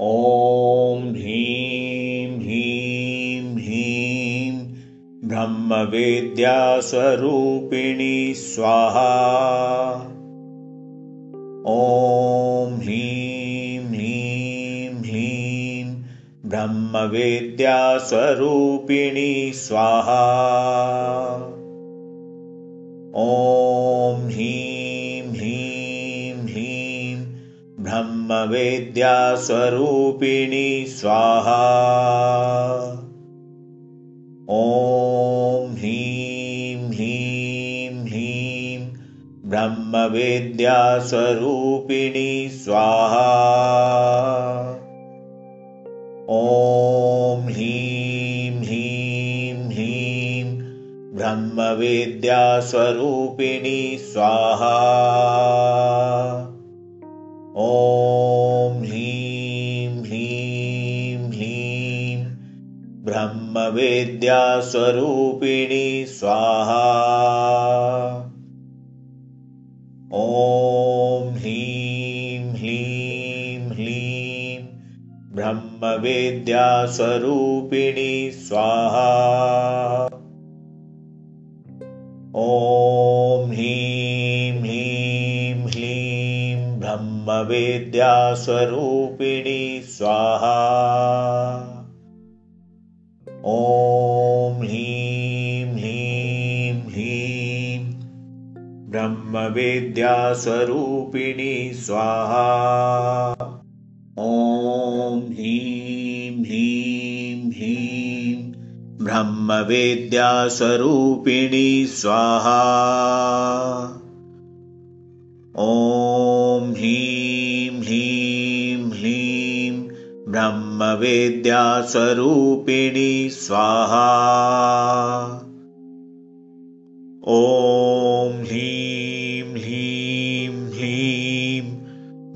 ॐ ह्रीं ह्रीं ह्रीं ब्रह्मवेद्यास्वरूपिणी स्वाहा। ॐ ह्रीं ह्रीं ह्रीं ब्रह्मवेद्यास्वरूपिणी स्वाहा। ॐ ह्रीं ब्रह्मवेद्यास्वरूपिणी स्वाहा। ॐ ह्रीं ह्रीं ह्रीं ब्रह्मवेद्यास्वरूपिणी स्वाहा। ॐ ह्रीं ह्रीं ह्रीं ब्रह्मवेद्यास्वरूपिणी स्वाहा ब्रह्मवेद्यास्वरूपिणी स्वाहा। ॐ ह्रीं ह्रीं ह्रीं ब्रह्मवेद्यास्वरूपिणी स्वाहा। ॐ ह्रीं ह्रीं ह्रीं ब्रह्मवेद्यास्वरूपिणी स्वाहा ॐ ह्रीं ह्रीं ह्रीं ब्रह्मवेद्यास्वरूपिणी स्वाहा। ॐ ह्रीं ह्रीं ह्रीं ब्रह्मवेद्यास्वरूपिणी स्वाहा। ॐ ह्रीं ब्रह्मवेद्यास्वरूपिणी स्वाहा। ॐ ह्रीं ह्रीं ह्रीं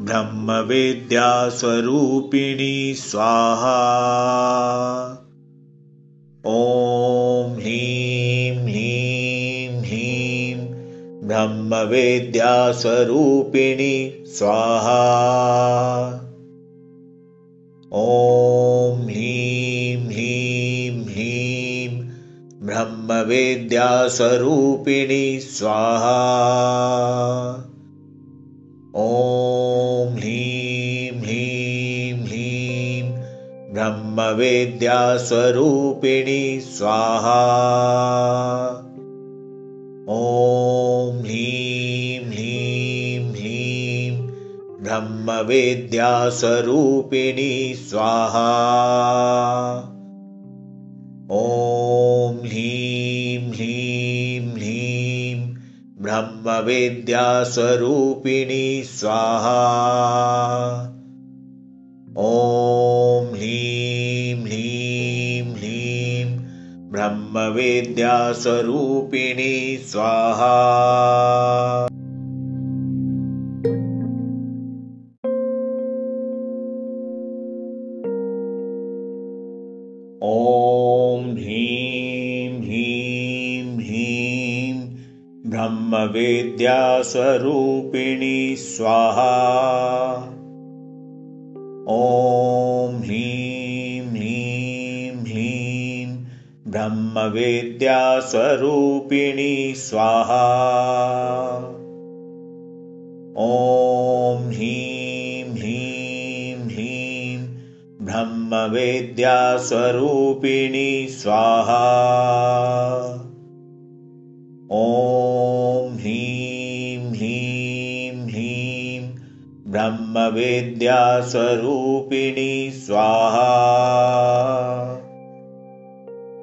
ब्रह्मवेद्यास्वरूपिणी स्वाहा। ॐ ह्रीं ह्रीं ह्रीं ब्रह्मवेद्यास्वरूपिणी स्वाहा ॐ ह्रीं ह्रीं ह्रीं। ब्रह्मवेद्यास्वरूपिणी स्वाहा। ॐ ह्रीं ह्रीं ह्रीं। ब्रह्मवेद्यास्वरूपिणी स्वाहा ब्रह्मवेद्यास्वरूपिणी स्वाहा। ॐ ह्रीं ह्रीं ह्रीं ब्रह्मवेद्यास्वरूपिणी स्वाहा। ॐ ह्रीं ह्रीं ह्रीं ब्रह्मवेद्यास्वरूपिणी स्वाहा ब्रह्मवेद्यास्वरूपिणी स्वाहा। ॐ ह्रीं ह्रीं ह्रीं ब्रह्मवेद्यास्वरूपिणी स्वाहा। ॐ ह्रीं ह्रीं ह्रीं ब्रह्मवेद्यास्वरूपिणी स्वाहा ब्रह्मवेद्यास्वरूपिणी स्वाहा।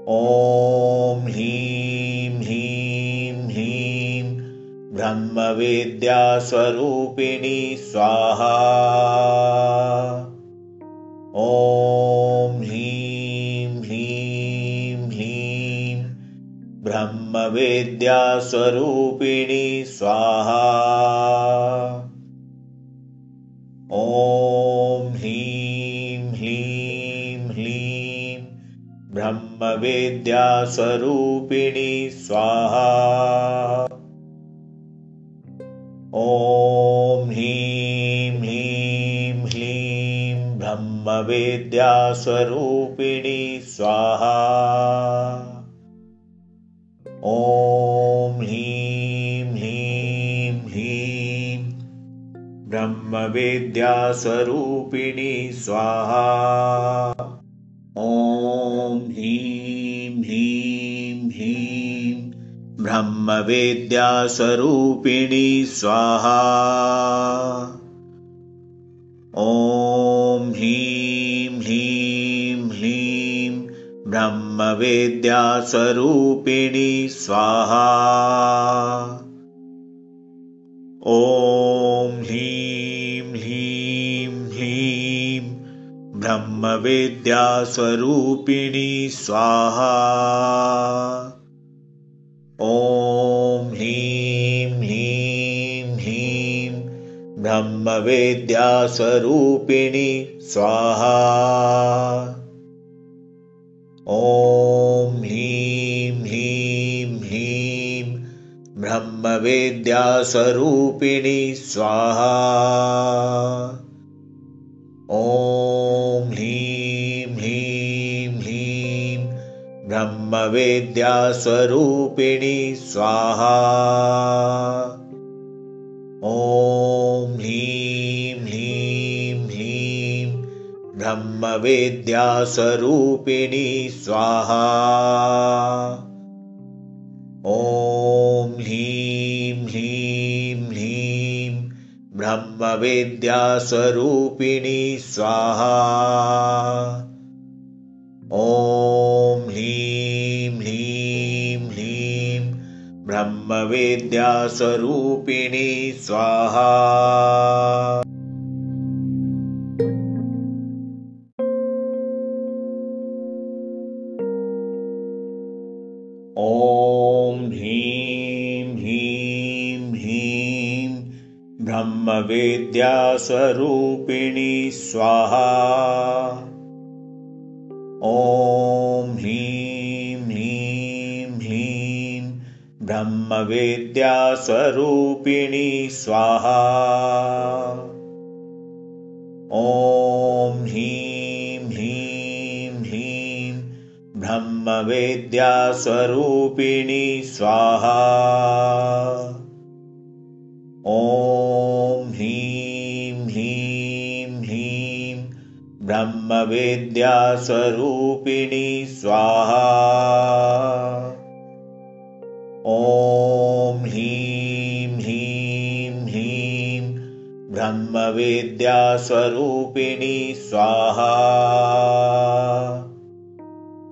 ॐ ह्रीं ह्रीं ह्रीं ब्रह्मवेद्यास्वरूपिणी स्वाहा। ॐ ह्रीं ह्रीं ह्रीं ब्रह्मवेद्यास्वरूपिणी स्वाहा ॐ ह्रीं ह्रीं ह्रीं। ब्रह्मवेद्यास्वरूपिणी स्वाहा। ॐ ह्रीं ह्रीं ह्रीं। ब्रह्म ब्रह्मवेद्यास्वरूपिणी स्वाहा। ॐ ब्रह्मवेद्यास्वरूपिणी स्वाहा। ॐ ह्रीं ह्रीं ह्रीं ब्रह्मवेद्यास्वरूपिणी स्वाहा। ॐ ह्रीं ह्रीं ह्रीं ब्रह्मवेद्यास्वरूपिणी स्वाहा। ॐ ह्रीं ब्रह्मवेद्यास्वरूपिणी स्वाहा। ॐ ह्रीं ह्रीं ह्रीं ब्रह्मवेद्यास्वरूपिणी स्वाहा। ॐ ह्रीं ह्रीं ह्रीं ब्रह्मवेद्यास्वरूपिणी स्वाहा। ॐ ब्रह्मवेद्यास्वरूपिणी स्वाहा। ॐ ह्रीं ह्रीं ह्रीं ब्रह्मवेद्यास्वरूपिणी स्वाहा। ॐ ह्रीं ह्रीं ह्रीं ब्रह्मवेद्यास्वरूपिणी स्वाहा ब्रह्मवेद्यास्वरूपिणी स्वाहा। ॐ ह्रीं ह्रीं ह्रीं ब्रह्मवेद्यास्वरूपिणी स्वाहा। ॐ ब्रह्मवेद्यास्वरूपिणी स्वाहा। ॐ ह्रीं ह्रीं ह्रीं ब्रह्मवेद्यास्वरूपिणी स्वाहा। ॐ ह्रीं ह्रीं ह्रीं ब्रह्मवेद्यास्वरूपिणी स्वाहा ॐ ह्रीं ह्रीं ह्रीं ब्रह्मवेद्यास्वरूपिणी स्वाहा।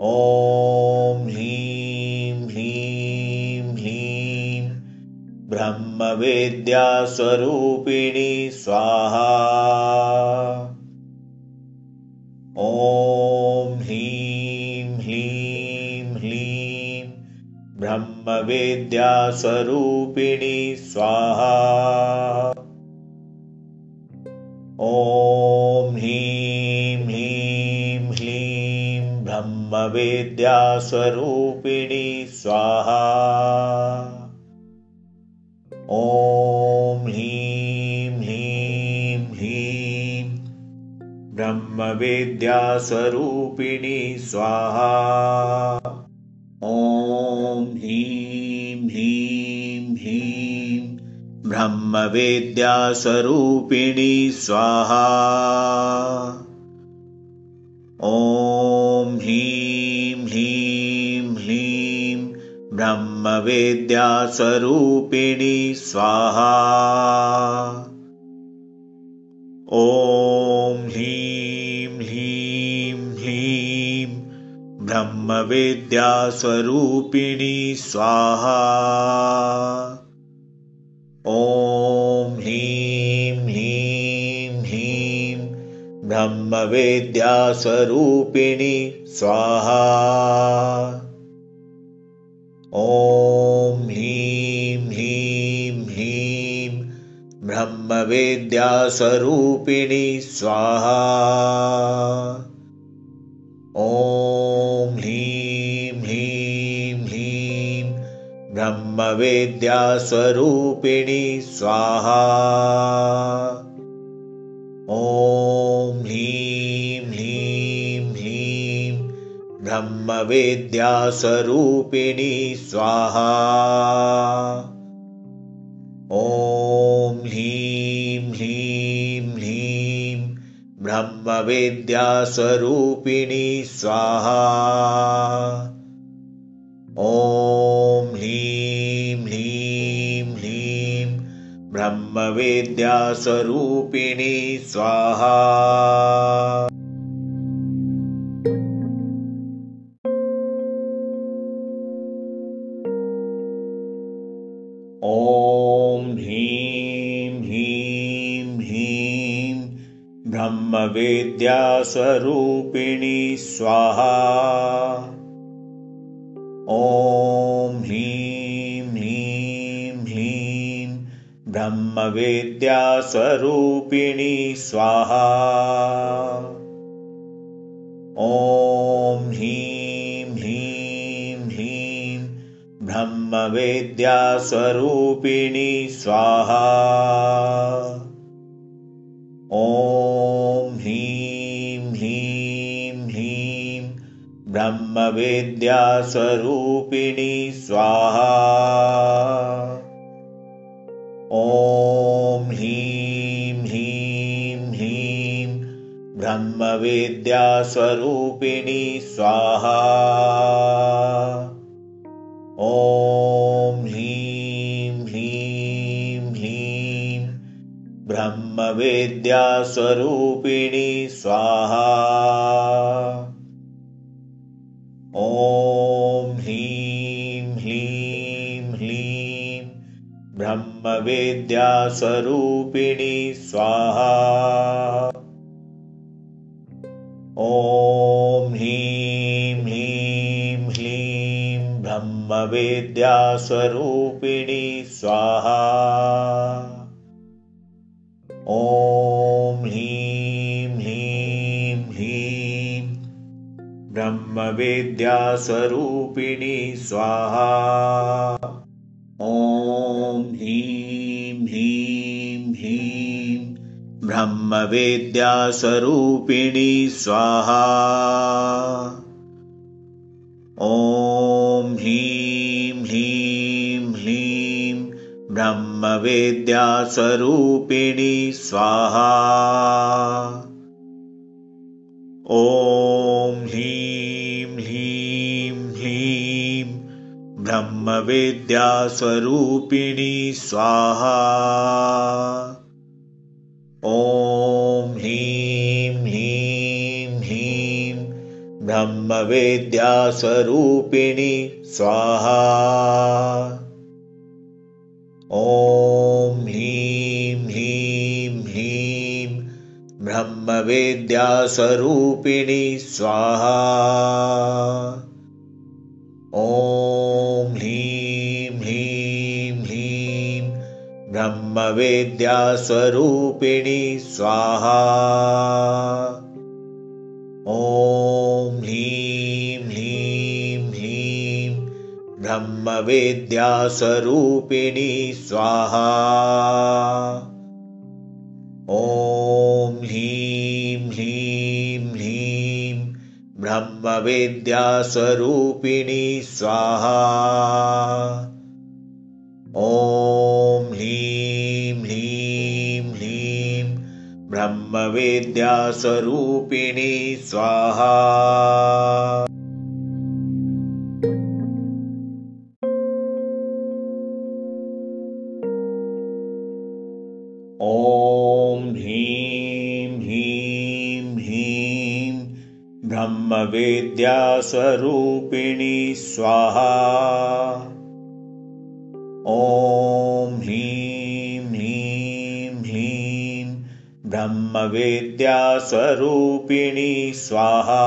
ॐ ह्रीं ह्रीं ह्रीं ब्रह्मवेद्यास्वरूपिणी स्वाहा। ॐ ब्रह्मवेद्यास्वरूपिणी स्वाहा। ॐ ह्रीं ह्रीं ह्रीं ब्रह्मवेद्यास्वरूपिणी स्वाहा। ॐ ह्रीं ह्रीं ह्रीं ब्रह्मवेद्यास्वरूपिणी स्वाहा ॐ ह्रीं ह्रीं ह्रीं ब्रह्मवेद्यास्वरूपिणी स्वाहा। ॐ ह्रीं ह्रीं ह्रीं ब्रह्मवेद्यास्वरूपिणी स्वाहा। ॐ ह्रीं ब्रह्मवेद्यास्वरूपिणी स्वाहा। ॐ ह्रीं ह्रीं ह्रीं ब्रह्मवेद्यास्वरूपिणी स्वाहा। ॐ ह्रीं ह्रीं ह्रीं ब्रह्मवेद्यास्वरूपिणी स्वाहा। ॐ ब्रह्मवेद्यास्वरूपिणि स्वाहा। ॐ ह्लीं ह्लीं ह्लीं ब्रह्मवेद्यास्वरूपिणि स्वाहा। ॐ ह्लीं ह्लीं ह्लीं ब्रह्मवेद्यास्वरूपिणि स्वाहा। ॐ ब्रह्मवेद्यास्वरूपिणी स्वाहा। ॐ ह्रीं ह्रीं ह्रीं ब्रह्मवेद्यास्वरूपिणी स्वाहा। ॐ ब्रह्मवेद्यास्वरूपिणी स्वाहा। ॐ ह्रीं ह्रीं ह्रीं ब्रह्मवेद्यास्वरूपिणी स्वाहा। ॐ ह्रीं ह्रीं ह्रीं ब्रह्मवेद्यास्वरूपिणी स्वाहा ॐ ह्रीं ह्रीं ह्रीं ब्रह्मवेद्यास्वरूपिणी स्वाहा। ॐ ह्रीं ह्रीं ह्रीं ब्रह्मवेद्यास्वरूपिणी स्वाहा ब्रह्मवेद्यास्वरूपिणी स्वाहा। ॐ ह्रीं ह्रीं ह्रीं ब्रह्मवेद्यास्वरूपिणी स्वाहा। ॐ ह्रीं ह्रीं ह्रीं ब्रह्मवेद्यास्वरूपिणी स्वाहा ब्रह्मवेद्यास्वरूपिणी स्वाहा। ॐ ह्रीं ह्रीं ह्रीं ब्रह्मवेद्यास्वरूपिणी स्वाहा। ॐ ह्रीं ह्रीं ह्रीं ब्रह्मवेद्यास्वरूपिणी स्वाहा। ॐ ब्रह्मवेद्यास्वरूपिणी। स्वाहा। ॐ ह्रीं ह्रीं ह्रीं ब्रह्मवेद्यास्वरूपिणी। स्वाहा। ॐ ह्रीं ह्रीं ह्रीं ब्रह्मवेद्यास्वरूपिणी। स्वाहा। ॐ ह्रीं ब्रह्मवेद्यास्वरूपिणी स्वाहा। ॐ ह्रीं ह्रीं ह्रीं ब्रह्मवेद्यास्वरूपिणी स्वाहा। ॐ ह्रीं ह्रीं ह्रीं ब्रह्मवेद्यास्वरूपिणी स्वाहा ब्रह्मवेद्यास्वरूपिणी स्वाहा। ॐ ह्रीं ह्रीं ह्रीं ब्रह्मवेद्यास्वरूपिणी स्वाहा।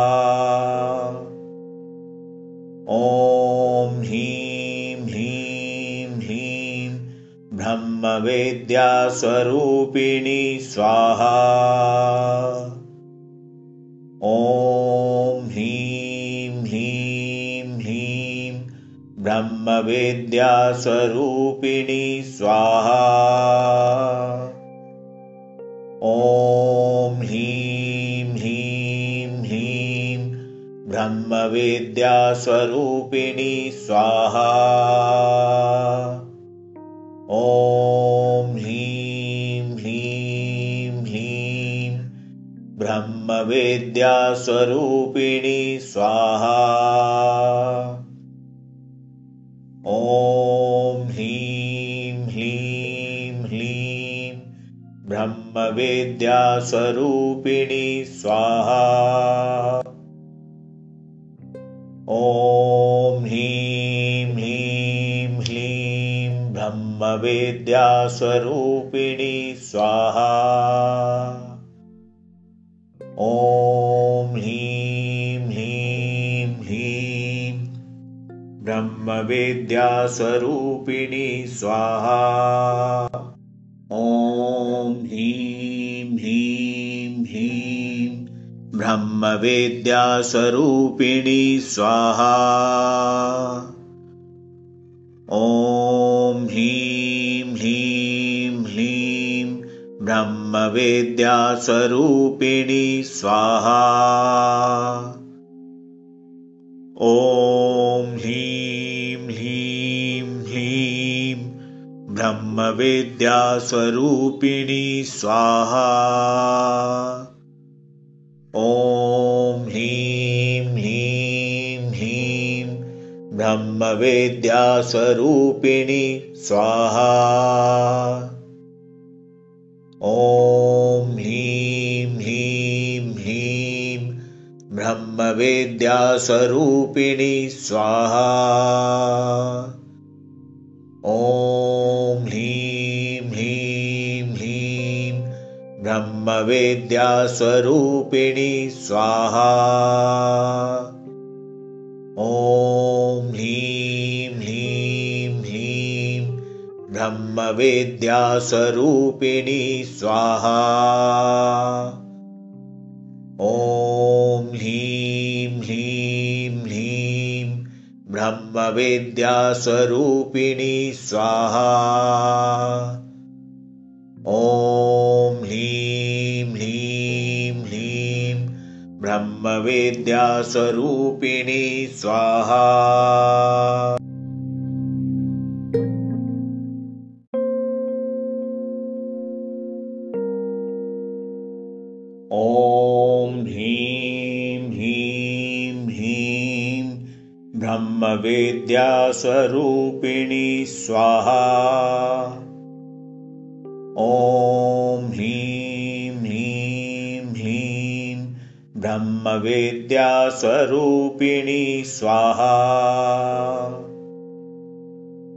ॐ ह्रीं ह्रीं ह्रीं ब्रह्मवेद्यास्वरूपिणी स्वाहा। ॐ ब्रह्मवेद्यास्वरूपिणी स्वाहा। ॐ ह्रीं ह्रीं ह्रीं ब्रह्मविद्यास्वरूपिणी स्वाहा। ॐ ह्रीं ह्रीं ह्रीं ब्रह्मविद्यास्वरूपिणी स्वाहा ॐ ह्रीं ह्रीं ह्रीं ब्रह्मविद्यास्वरूपिणी स्वाहा। ॐ ह्रीं ह्रीं ह्रीं ब्रह्मविद्यास्वरूपिणी स्वाहा। ॐ ब्रह्मविद्यास्वरूपिणी स्वाहा। ॐ ह्रीं ह्रीं ह्रीं ब्रह्मविद्यास्वरूपिणी स्वाहा। ॐ ह्रीं ह्रीं ह्रीं ब्रह्मविद्यास्वरूपिणी स्वाहा। ॐ ब्रह्मविद्यास्वरूपिणी स्वाहा। ॐ ह्रीं ह्रीं ह्रीं ब्रह्मविद्यास्वरूपिणी स्वाहा। ॐ ह्रीं ह्रीं ह्रीं ब्रह्मविद्यास्वरूपिणी स्वाहा ॐ ह्रीं ह्रीं ह्रीं ब्रह्मविद्यास्वरूपिणी स्वाहा। ॐ ह्रीं ह्रीं ह्रीं ब्रह्मविद्यास्वरूपिणी स्वाहा ब्रह्मविद्यास्वरूपिणी स्वाहा। ॐ ह्रीं ह्रीं ह्रीं ब्रह्मविद्यास्वरूपिणी स्वाहा ब्रह्मविद्यास्वरूपिणी स्वाहा। ॐ ह्रीं ह्रीं ह्रीं ब्रह्मविद्यास्वरूपिणी स्वाहा।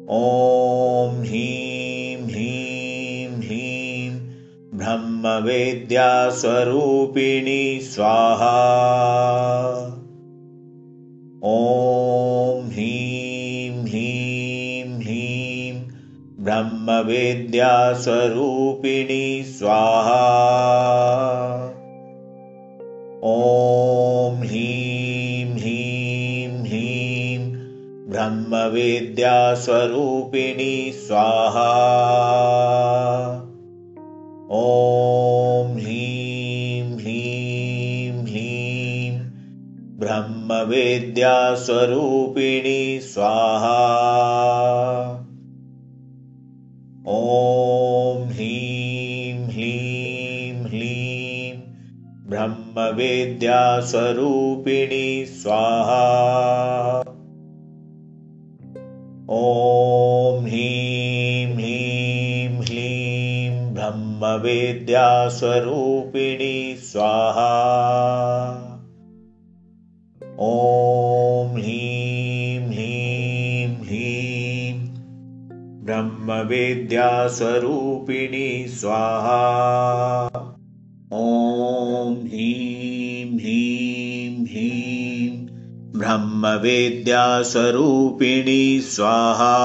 ॐ ह्रीं ह्रीं ह्रीं ब्रह्मविद्यास्वरूपिणी स्वाहा। ॐ ब्रह्मविद्यास्वरूपिणी स्वाहा। ॐ ह्रीं ह्रीं ह्रीं ब्रह्मविद्यास्वरूपिणी स्वाहा। ॐ ह्रीं ह्रीं ह्रीं ब्रह्मविद्यास्वरूपिणी स्वाहा ॐ ह्रीं ह्रीं ह्रीं ब्रह्मविद्यास्वरूपिणी स्वाहा। ॐ ह्रीं ह्रीं ह्रीं ब्रह्मविद्यास्वरूपिणी स्वाहा। ॐ ह्रीं ब्रह्मविद्यास्वरूपिणी स्वाहा। ॐ ह्रीं ह्रीं ह्रीं ब्रह्मविद्यास्वरूपिणी स्वाहा।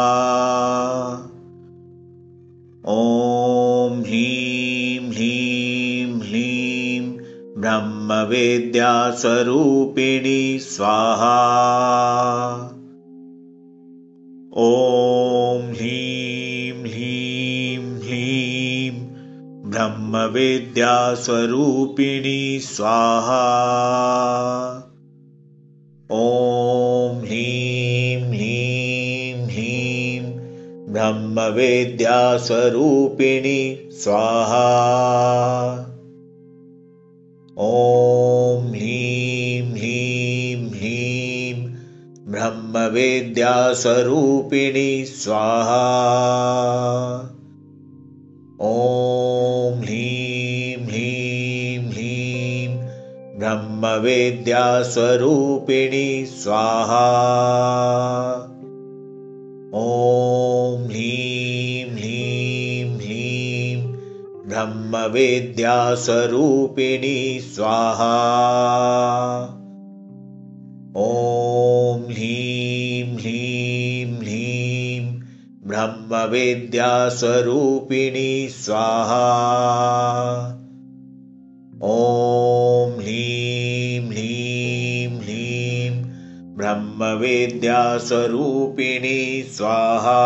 ॐ ह्रीं ह्रीं ह्रीं ब्रह्मविद्यास्वरूपिणी स्वाहा। ॐ ब्रह्मविद्यास्वरूपिणी स्वाहा। ॐ ह्रीं ह्रीं ह्रीं ब्रह्मवेद्यास्वरूपिणि स्वाहा। ॐ ह्रीं ह्रीं ह्रीं ब्रह्मवेद्यास्वरूपिणि स्वाहा ब्रह्मवेद्यास्वरूपिणि स्वाहा। ॐ ह्रीं ह्रीं ह्रीं ब्रह्मवेद्यास्वरूपिणि स्वाहा। ॐ ह्रीं ह्रीं ह्रीं ब्रह्मवेद्यास्वरूपिणि स्वाहा। ॐ म स्वाहा।